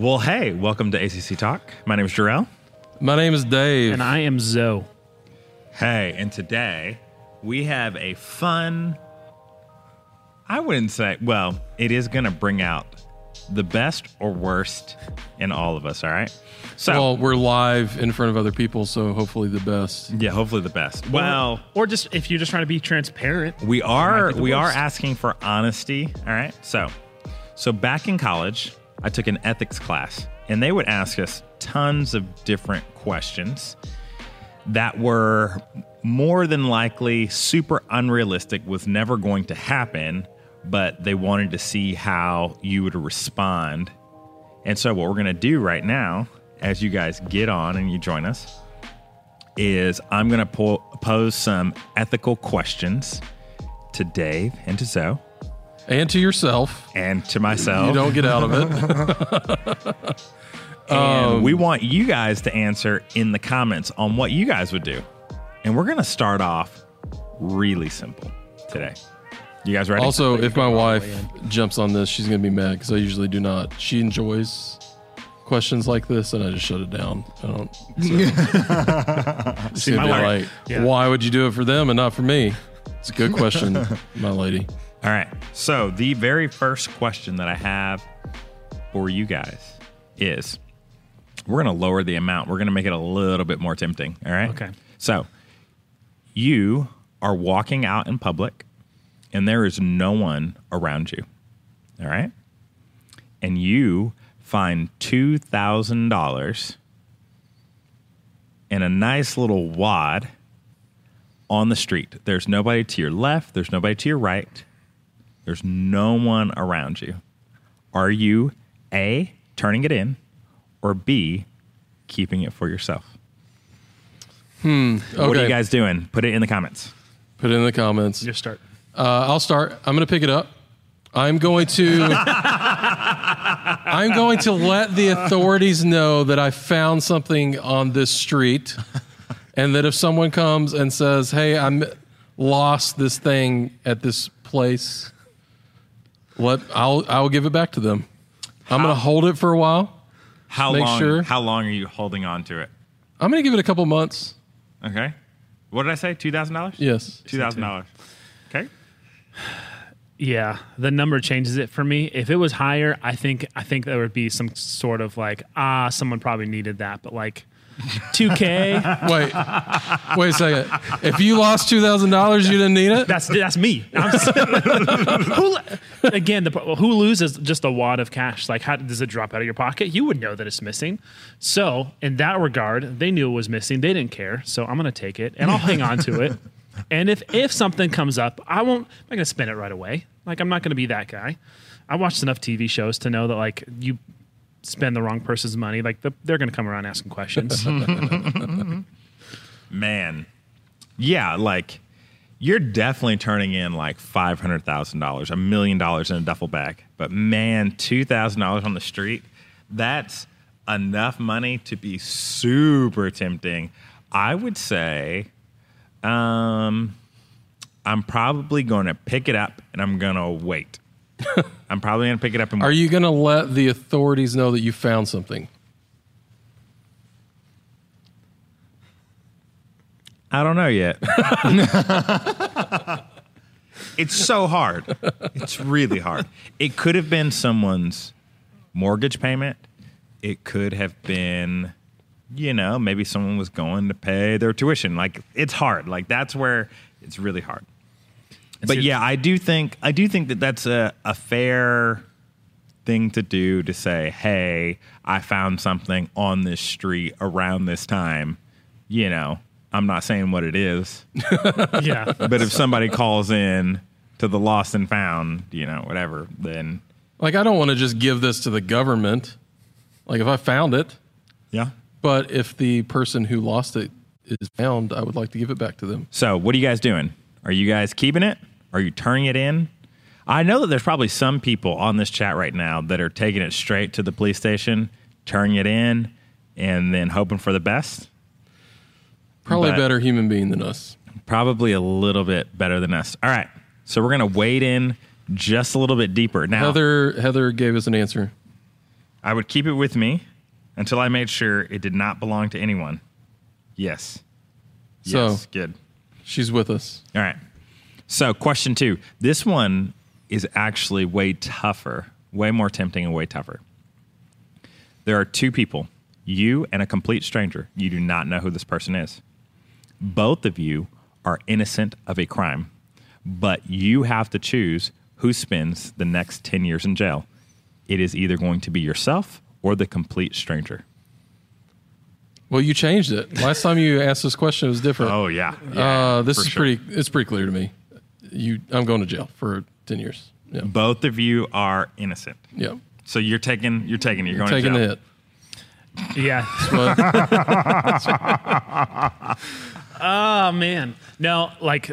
Well, hey, welcome to ACC Talk. My name is Jarrell. My name is Dave. And I am Zoe. Hey, and today we have a fun. I wouldn't say, well, it is going to bring out the best or worst in all of us, all right? So, well, we're live in front of other people, so hopefully the best. yeah, hopefully the best. Well, Or just if you're just trying to be transparent. we are might be the we are asking for honesty, all right? So, so back in college, I took an ethics class, and they would ask us tons of different questions that were more than likely super unrealistic, was never going to happen, but they wanted to see how you would respond. And so, what we're going to do right now, as you guys get on and you join us, is I'm going to po- pose some ethical questions to Dave and to Zoe And to yourself. and to myself. You don't get out of it. And um, we want you guys to answer in the comments on what you guys would do. And we're going to start off really simple today. You guys ready? Also, if my wife jumps on this, she's going to be mad because I usually do not. She enjoys questions like this, and I just shut it down. I don't. So. She's my be like, yeah. why would you do it for them and not for me? It's a good question, my lady. All right. So, the very first question that I have for you guys is we're going to lower the amount. We're going to make it a little bit more tempting. All right. Okay. So, you are walking out in public and there is no one around you. All right. And you find $2,000 in a nice little wad on the street. There's nobody to your left, there's nobody to your right, there's no one around you. Are you A, turning it in, or B, keeping it for yourself? Okay. What are you guys doing? Put it in the comments. Put it in the comments. Just start. Uh, I'll start. I'm going to pick it up. I'm going to. I'm going to let the authorities know that I found something on this street, and that if someone comes and says, "Hey, I am lost this thing at this place," let I'll I'll give it back to them. I'm going to hold it for a while. How Make long? sure. How long are you holding on to it? I'm going to give it a couple months. Okay. What did I say? Two thousand dollars. Yes. Two thousand dollars. Okay. Yeah, the number changes it for me. If it was higher, I think I think there would be some sort of like ah, someone probably needed that, but like 2K, Wait. Wait a second. If you lost two thousand dollars, you didn't need it. that's that's me. I'm just- who, again, the, who loses just a wad of cash? Like, how does it drop out of your pocket? You would know that it's missing. So, in that regard, they knew it was missing. They didn't care. So, I'm gonna take it and I'll hang on to it. And if if something comes up, I won't. I'm not gonna spend it right away. Like, I'm not gonna be that guy. I watched enough TV shows to know that like you spend the wrong person's money, like the, they're gonna come around asking questions. Man. Yeah, like you're definitely turning in like five hundred thousand dollars, a million dollars in a duffel bag. But man, two thousand dollars on the street, that's enough money to be super tempting. I would say um I'm probably gonna pick it up and I'm gonna wait. I'm probably gonna pick it up and Are you going to let the authorities know that you found something? I don't know yet. it's so hard. It's really hard. It could have been someone's mortgage payment. It could have been, you know, maybe someone was going to pay their tuition. Like it's hard. Like that's where it's really hard. But your- yeah, I do think I do think that that's a, a fair thing to do to say, "Hey, I found something on this street around this time." You know, I'm not saying what it is, yeah, but if somebody calls in to the lost and found, you know, whatever, then Like, I don't want to just give this to the government. Like, if I found it, yeah. but if the person who lost it is found, I would like to give it back to them. So, what are you guys doing? Are you guys keeping it? Are you turning it in? I know that there's probably some people on this chat right now that are taking it straight to the police station, turning it in, and then hoping for the best. Probably But- better human being than us. Probably a little bit better than us. All right. So, we're going to wade in just a little bit deeper. Now, Heather Heather gave us an answer. I would keep it with me until I made sure it did not belong to anyone. Yes. So- Yes. Good. She's with us. All right. So, question two. This one is actually way tougher, way more tempting, and way tougher. There are two people, you and a complete stranger. You do not know who this person is. Both of you are innocent of a crime, but you have to choose who spends the next 10 years in jail. It is either going to be yourself or the complete stranger. Well, you changed it. Last time you asked this question, it was different. Oh, yeah. uh, this is sure. pretty. It's pretty clear to me. You, I'm going to jail for ten years. Yeah, Both of you are innocent. yeah. So you're taking you're taking it. You're going Taking to the jail. hit. Yeah. Oh man, no, like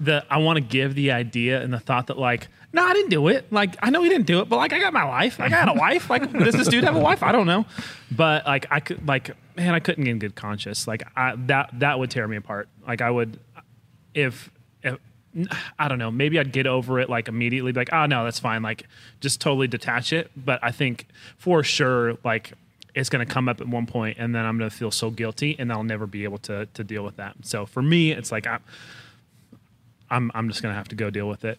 the I want to give the idea and the thought that like, no, I didn't do it. Like I know he didn't do it, but like I got my life. Like I had a wife. Like does this dude have a wife? I don't know, but like I could like man, I couldn't get in good conscience. Like I, that that would tear me apart. Like I would if. I don't know. Maybe I'd get over it like immediately, like, oh no, that's fine. Like, just totally detach it. But I think for sure, like, it's going to come up at one point, and then I'm going to feel so guilty, and I'll never be able to to deal with that. So for me, it's like I'm I'm, I'm just going to have to go deal with it.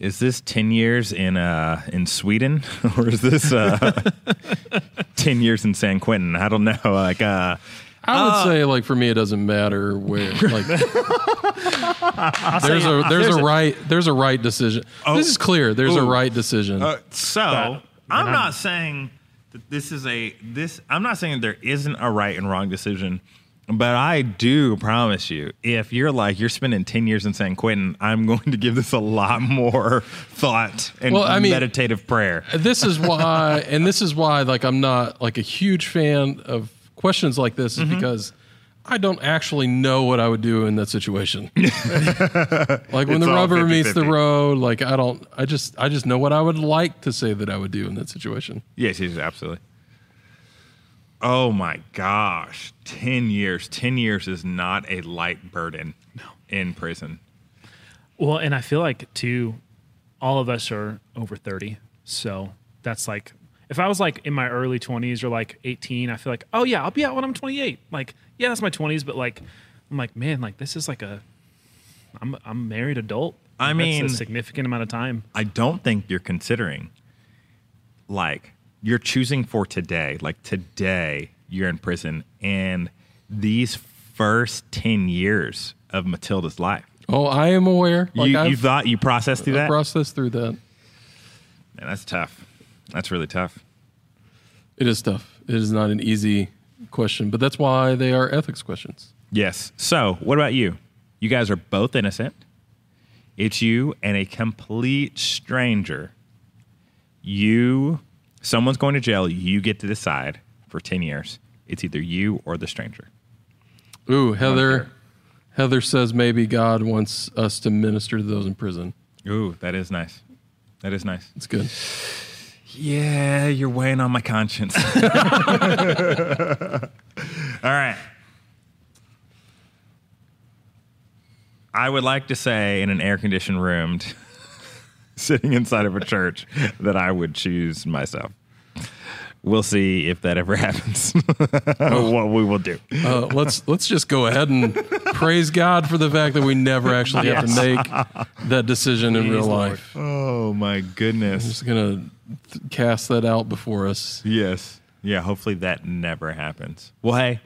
Is this ten years in uh in Sweden or is this uh ten years in San Quentin? I don't know. Like uh I would say, like for me, it doesn't matter where. Like, there's a there's, a, right there's a right decision. this is clear. There's a right decision. Uh, so But- I'm not I'm- saying that this is a this. I'm not saying there isn't a right and wrong decision, but I do promise you, if you're like you're spending ten years in San Quentin, I'm going to give this a lot more thought and Well, I mean- meditative prayer. this is why, and this is why, like I'm not like a huge fan of questions like this, Mm-hmm. is because I don't actually know what I would do in that situation. like when It's the all rubber meets the 50-50. road, like I don't, I just, I just know what I would like to say that I would do in that situation. Yes, yes, absolutely. Oh my gosh, ten years. Ten years is not a light burden no. in prison. Well, and I feel like too, all of us are over thirty, so that's like if I was like in my early twenties or like eighteen, I feel like oh yeah, I'll be out when I'm twenty eight. Like yeah, that's my twenties, but like I'm like man, like this is like a I'm I'm married adult. I That's mean- a significant amount of time. I don't think you're considering like you're choosing for today. Like today, you're in prison, and these first ten years of Matilda's life. Oh, I am aware. Like you, you thought you processed through that? processed through that. Man, that's tough. That's really tough. It is tough. It is not an easy question, but that's why they are ethics questions. Yes. So, what about you? You guys are both innocent. It's you and a complete stranger. You, someone's going to jail. You get to decide for 10 years. It's either you or the stranger. Ooh, Heather. Heather says maybe God wants us to minister to those in prison. Ooh, that is nice. That is nice. It's good. Yeah, you're weighing on my conscience. All right. I would like to say in an air conditioned room, sitting inside of a church, that I would choose myself. We'll see if that ever happens. what we will do. Uh, let's let's just go ahead and praise God for the fact that we never actually have to make that decision in real the Lord. life. Oh my goodness. Just gonna th- cast that out before us. Yes. Yeah, hopefully that never happens. Well, hey,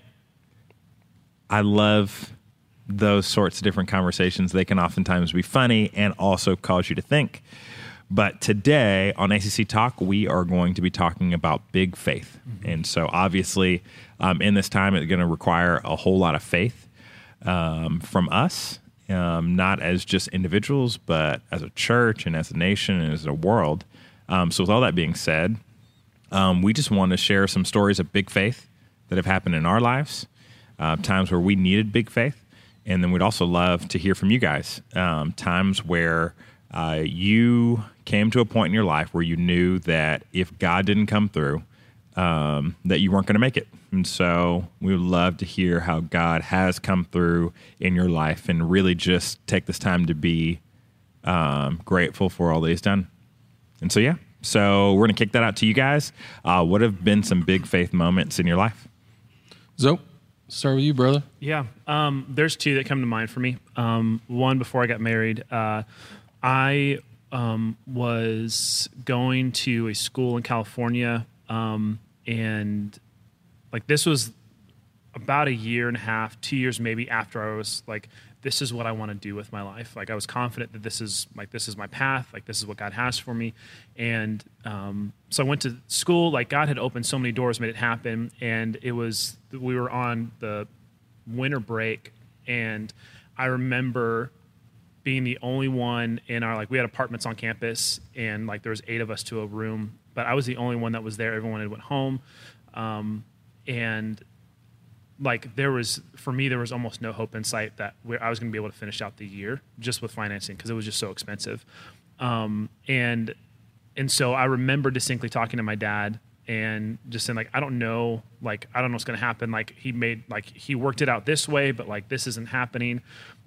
I love those sorts of different conversations. They can oftentimes be funny and also cause you to think. But today on ACC Talk, we are going to be talking about big faith. And so, obviously, um, in this time, it's going to require a whole lot of faith um, from us, um, not as just individuals, but as a church and as a nation and as a world. Um, so, with all that being said, um, we just want to share some stories of big faith that have happened in our lives, uh, times where we needed big faith. And then we'd also love to hear from you guys, um, times where uh, you came to a point in your life where you knew that if God didn't come through, um, that you weren't going to make it. And so we would love to hear how God has come through in your life and really just take this time to be um, grateful for all that He's done. And so, yeah, So we're going to kick that out to you guys. Uh, what have been some big faith moments in your life? Zoe, start with you, brother. Yeah, um, there's two that come to mind for me. Um, one before I got married, uh, I um, was going to a school in California, um, and like this was about a year and a half, two years maybe after I was like, this is what I want to do with my life. Like I was confident that this is like this is my path, like this is what God has for me, and um, so I went to school. Like God had opened so many doors, made it happen, and it was we were on the winter break, and I remember being the only one in our like we had apartments on campus, and like there was eight of us to a room, but I was the only one that was there. Everyone had went home, um, and like there was for me there was almost no hope in sight that I was going to be able to finish out the year just with financing because it was just so expensive, um, and and so I remember distinctly talking to my dad and just saying like I don't know like I don't know what's going to happen. Like he made like he worked it out this way but like this isn't happening.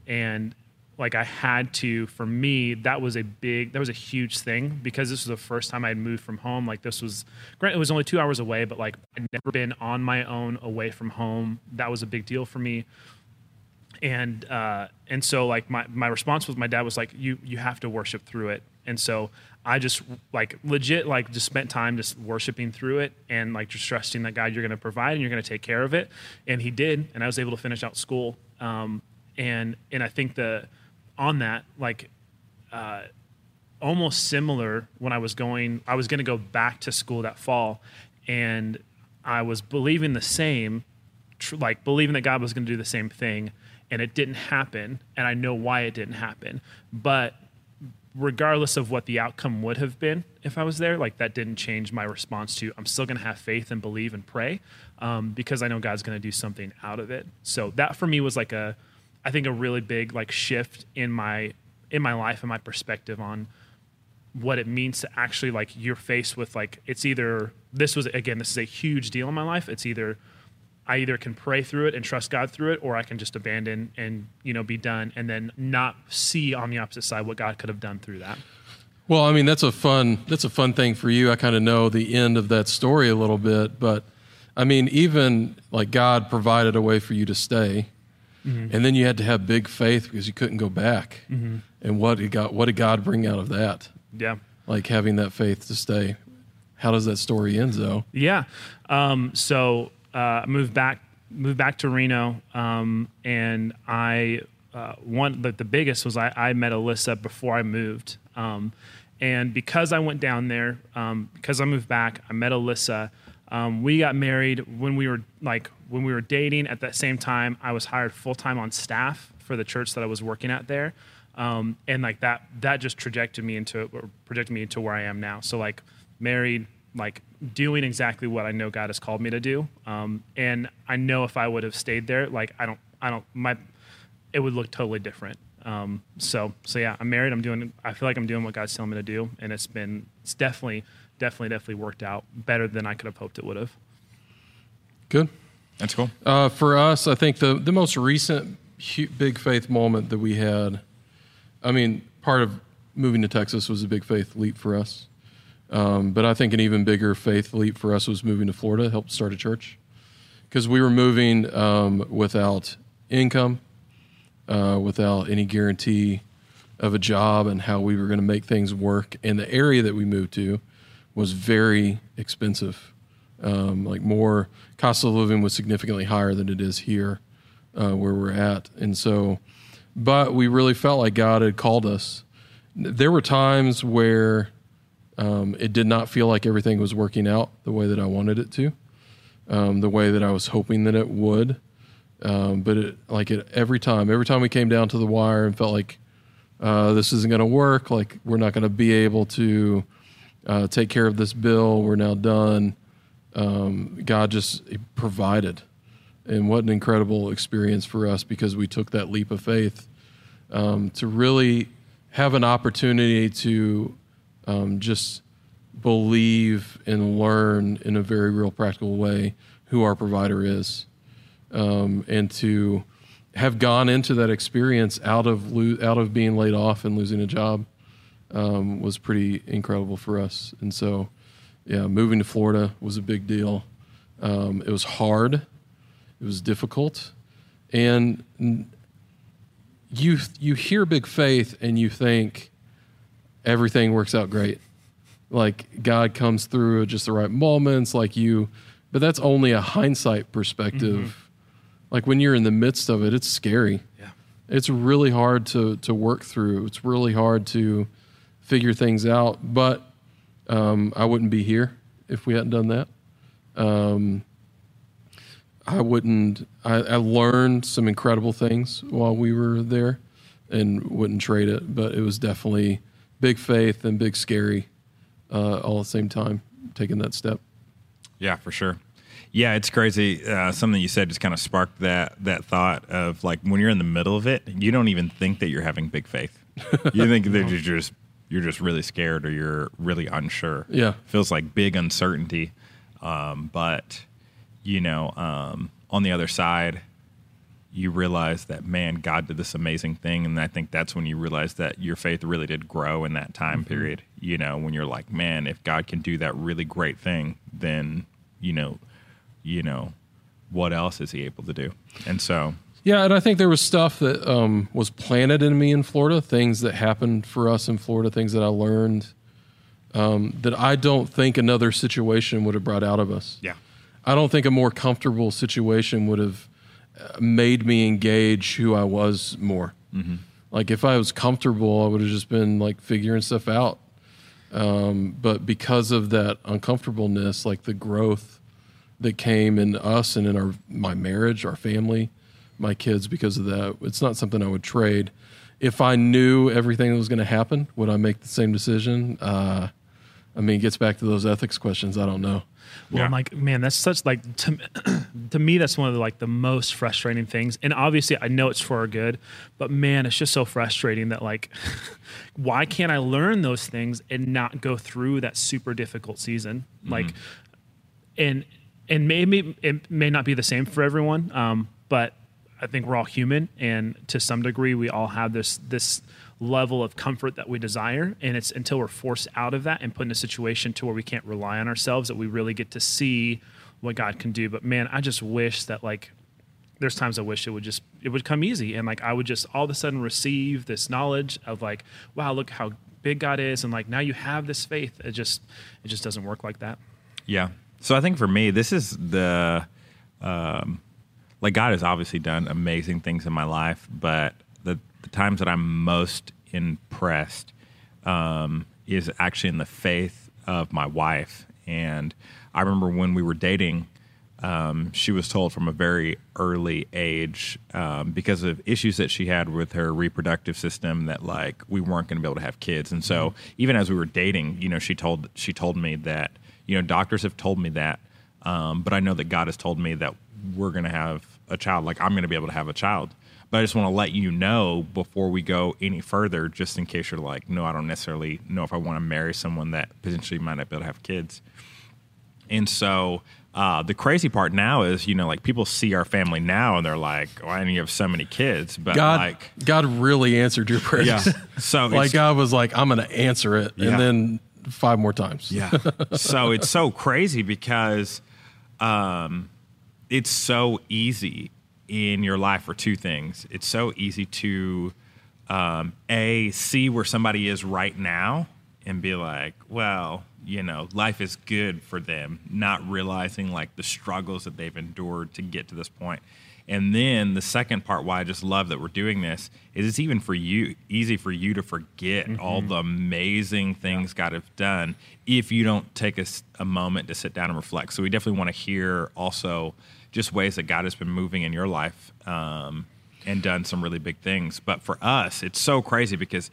And like I had to for me that was a big that was a huge thing because this was the first time I had moved from home. Like this was granted it was only 2 hours away but like I'd never been on my own away from home. That was a big deal for me. And uh and so like my my response was my dad was like you you have to worship through it. And so I just like legit like just spent time just worshiping through it and like just trusting that God you're going to provide and you're going to take care of it. And he did and I was able to finish out school. Um and and I think the on that, like uh, almost similar when I was going, I was going to go back to school that fall, and I was believing the same, tr- like believing that God was going to do the same thing, and it didn't happen, and I know why it didn't happen, but regardless of what the outcome would have been if I was there, like that didn't change my response to I'm still going to have faith and believe and pray um, because I know God's going to do something out of it. So that for me was like a I think a really big like shift in my in my life and my perspective on what it means to actually like you're faced with like it's either this was again this is a huge deal in my life it's either I either can pray through it and trust God through it or I can just abandon and you know be done and then not see on the opposite side what God could have done through that. Well, I mean that's a fun that's a fun thing for you. I kind of know the end of that story a little bit, but I mean even like God provided a way for you to stay Mm-hmm. And then you had to have big faith because you couldn't go back. Mm-hmm. And what did God what did God bring out of that? Yeah. Like having that faith to stay. How does that story end though? Yeah. Um, so uh, I moved back moved back to Reno um, and I uh, one the, the biggest was I, I met Alyssa before I moved. Um, and because I went down there, um, because I moved back, I met Alyssa. Um, we got married when we were like when we were dating. At that same time, I was hired full time on staff for the church that I was working at there, um, and like that that just trajected me into or projected me into where I am now. So like married, like doing exactly what I know God has called me to do, um, and I know if I would have stayed there, like I don't I don't my it would look totally different. Um, so so yeah, I'm married. I'm doing. I feel like I'm doing what God's telling me to do, and it's been it's definitely definitely, definitely worked out better than I could have hoped it would have. Good. That's cool. Uh, for us, I think the, the most recent big faith moment that we had, I mean, part of moving to Texas was a big faith leap for us. Um, but I think an even bigger faith leap for us was moving to Florida, helped start a church. Because we were moving um, without income, uh, without any guarantee of a job and how we were going to make things work. And the area that we moved to was very expensive. Um, like more cost of living was significantly higher than it is here uh, where we're at, and so, but we really felt like God had called us. There were times where um, it did not feel like everything was working out the way that I wanted it to, um, the way that I was hoping that it would. Um, but it, like it, every time, every time we came down to the wire and felt like uh, this isn't going to work, like we're not going to be able to uh, take care of this bill. We're now done. Um, God just provided. And what an incredible experience for us because we took that leap of faith um, to really have an opportunity to um, just believe and learn in a very real practical way who our provider is. Um, and to have gone into that experience out of lo- out of being laid off and losing a job um, was pretty incredible for us. And so, yeah, moving to Florida was a big deal. Um, it was hard, it was difficult, and you you hear big faith and you think everything works out great like God comes through at just the right moments, like you, but that's only a hindsight perspective. Mm-hmm. Like when you're in the midst of it, it's scary. Yeah. It's really hard to, to work through. It's really hard to figure things out. But um, I wouldn't be here if we hadn't done that. Um, I wouldn't, I, I learned some incredible things while we were there and wouldn't trade it, but it was definitely big faith and big scary uh, all at the same time, taking that step. Yeah, for sure. Yeah, it's crazy. Uh, something you said just kind of sparked that that thought of like when you're in the middle of it, you don't even think that you're having big faith. You think that you're just you're just really scared or you're really unsure. Yeah, feels like big uncertainty. Um, but you know, um, on the other side, you realize that man god did this amazing thing and i think that's when you realize that your faith really did grow in that time mm-hmm. period you know when you're like man if god can do that really great thing then you know you know what else is he able to do and so yeah and i think there was stuff that um, was planted in me in florida things that happened for us in florida things that i learned um, that i don't think another situation would have brought out of us yeah i don't think a more comfortable situation would have made me engage who I was more. Mm-hmm. Like if I was comfortable, I would have just been like figuring stuff out. Um, but because of that uncomfortableness, like the growth that came in us and in our my marriage, our family, my kids, because of that, it's not something I would trade. If I knew everything that was going to happen, would I make the same decision? Uh, I mean, it gets back to those ethics questions. I don't know. Well, yeah. I'm like, man, that's such like to, to me that's one of the like the most frustrating things. And obviously, I know it's for our good, but man, it's just so frustrating that like, why can't I learn those things and not go through that super difficult season? Mm-hmm. Like, and and maybe it may not be the same for everyone, um, but I think we're all human, and to some degree, we all have this this level of comfort that we desire. And it's until we're forced out of that and put in a situation to where we can't rely on ourselves that we really get to see what God can do. But man, I just wish that like there's times I wish it would just it would come easy and like I would just all of a sudden receive this knowledge of like, wow, look how big God is and like now you have this faith. It just it just doesn't work like that. Yeah. So I think for me, this is the um like God has obviously done amazing things in my life, but the the times that I'm most impressed um, is actually in the faith of my wife. And I remember when we were dating, um, she was told from a very early age um, because of issues that she had with her reproductive system that like we weren't going to be able to have kids. And so mm-hmm. even as we were dating, you know, she told she told me that you know doctors have told me that, um, but I know that God has told me that we're going to have a child. Like I'm going to be able to have a child. But I just want to let you know before we go any further, just in case you're like, no, I don't necessarily know if I want to marry someone that potentially might not be able to have kids. And so uh, the crazy part now is, you know, like people see our family now and they're like, why do you have so many kids? But God, like, God really answered your prayers. Yeah. So like God was like, I'm going to answer it. Yeah. And then five more times. Yeah. so it's so crazy because um, it's so easy in your life for two things. It's so easy to um, a see where somebody is right now and be like, well, you know, life is good for them, not realizing like the struggles that they've endured to get to this point. And then the second part, why I just love that we're doing this, is it's even for you easy for you to forget mm-hmm. all the amazing things yeah. God has done if you don't take a, a moment to sit down and reflect. So we definitely want to hear also just ways that God has been moving in your life um, and done some really big things. But for us, it's so crazy because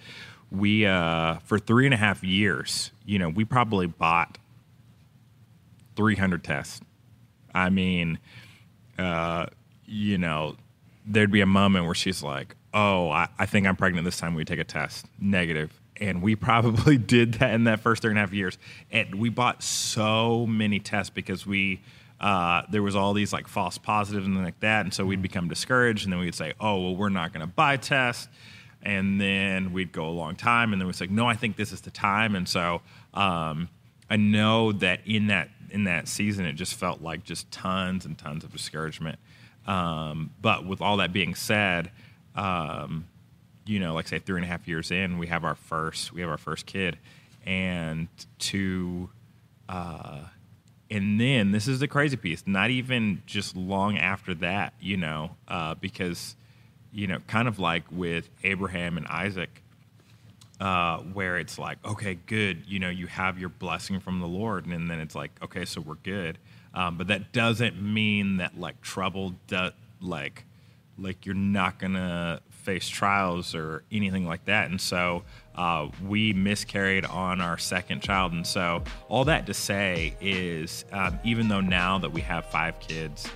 we, uh, for three and a half years, you know, we probably bought 300 tests. I mean, uh, you know, there'd be a moment where she's like, oh, I, I think I'm pregnant this time. We take a test, negative and we probably did that in that first three and a half years. And we bought so many tests because we uh, there was all these like false positives and like that, and so we'd become discouraged, and then we'd say, "Oh, well, we're not going to buy tests." And then we'd go a long time, and then we'd like, no, I think this is the time, and so um, I know that in that in that season, it just felt like just tons and tons of discouragement. Um, but with all that being said, um, you know, like say three and a half years in, we have our first we have our first kid, and to uh, and then this is the crazy piece. Not even just long after that, you know, uh, because you know, kind of like with Abraham and Isaac, uh, where it's like, okay, good, you know, you have your blessing from the Lord, and then it's like, okay, so we're good. Um, but that doesn't mean that like trouble, do, like, like you're not gonna face trials or anything like that. And so uh, we miscarried on our second child, and so all that to say is, um, even though now that we have five kids,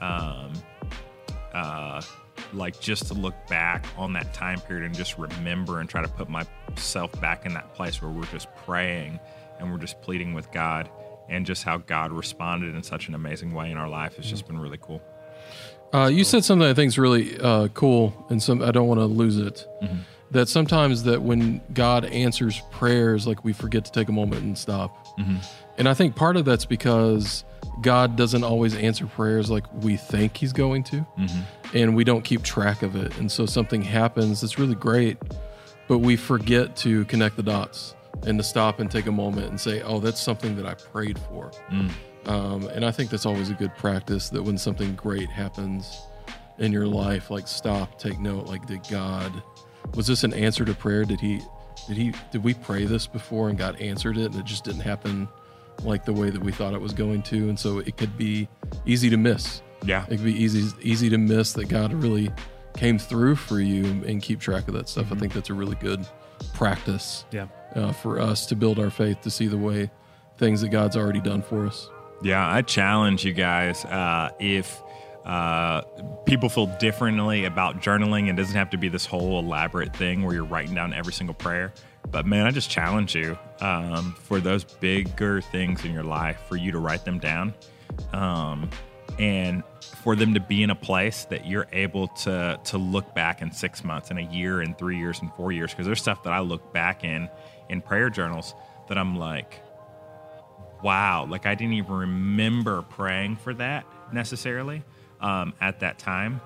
um, uh, like just to look back on that time period and just remember and try to put myself back in that place where we're just praying and we're just pleading with God and just how God responded in such an amazing way in our life has just been really cool. Uh, you said something I think is really uh, cool, and some I don't want to lose it. That sometimes that when God answers prayers, like we forget to take a moment and stop. And I think part of that's because God doesn't always answer prayers like we think He's going to, and we don't keep track of it. And so something happens that's really great, but we forget to connect the dots and to stop and take a moment and say, "Oh, that's something that I prayed for." Um, and I think that's always a good practice that when something great happens in your life, like stop, take note, like did God was this an answer to prayer? Did he did he did we pray this before and God answered it and it just didn't happen like the way that we thought it was going to? And so it could be easy to miss. Yeah. It could be easy easy to miss that God really came through for you and keep track of that stuff. I think that's a really good practice Yeah. uh, for us to build our faith to see the way things that God's already done for us. Yeah, I challenge you guys uh, if uh, people feel differently about journaling, it doesn't have to be this whole elaborate thing where you're writing down every single prayer. But man, I just challenge you um, for those bigger things in your life for you to write them down um, and for them to be in a place that you're able to to look back in six months, in a year, in three years, in four years. Because there's stuff that I look back in in prayer journals that I'm like, wow, like I didn't even remember praying for that necessarily um, at that time.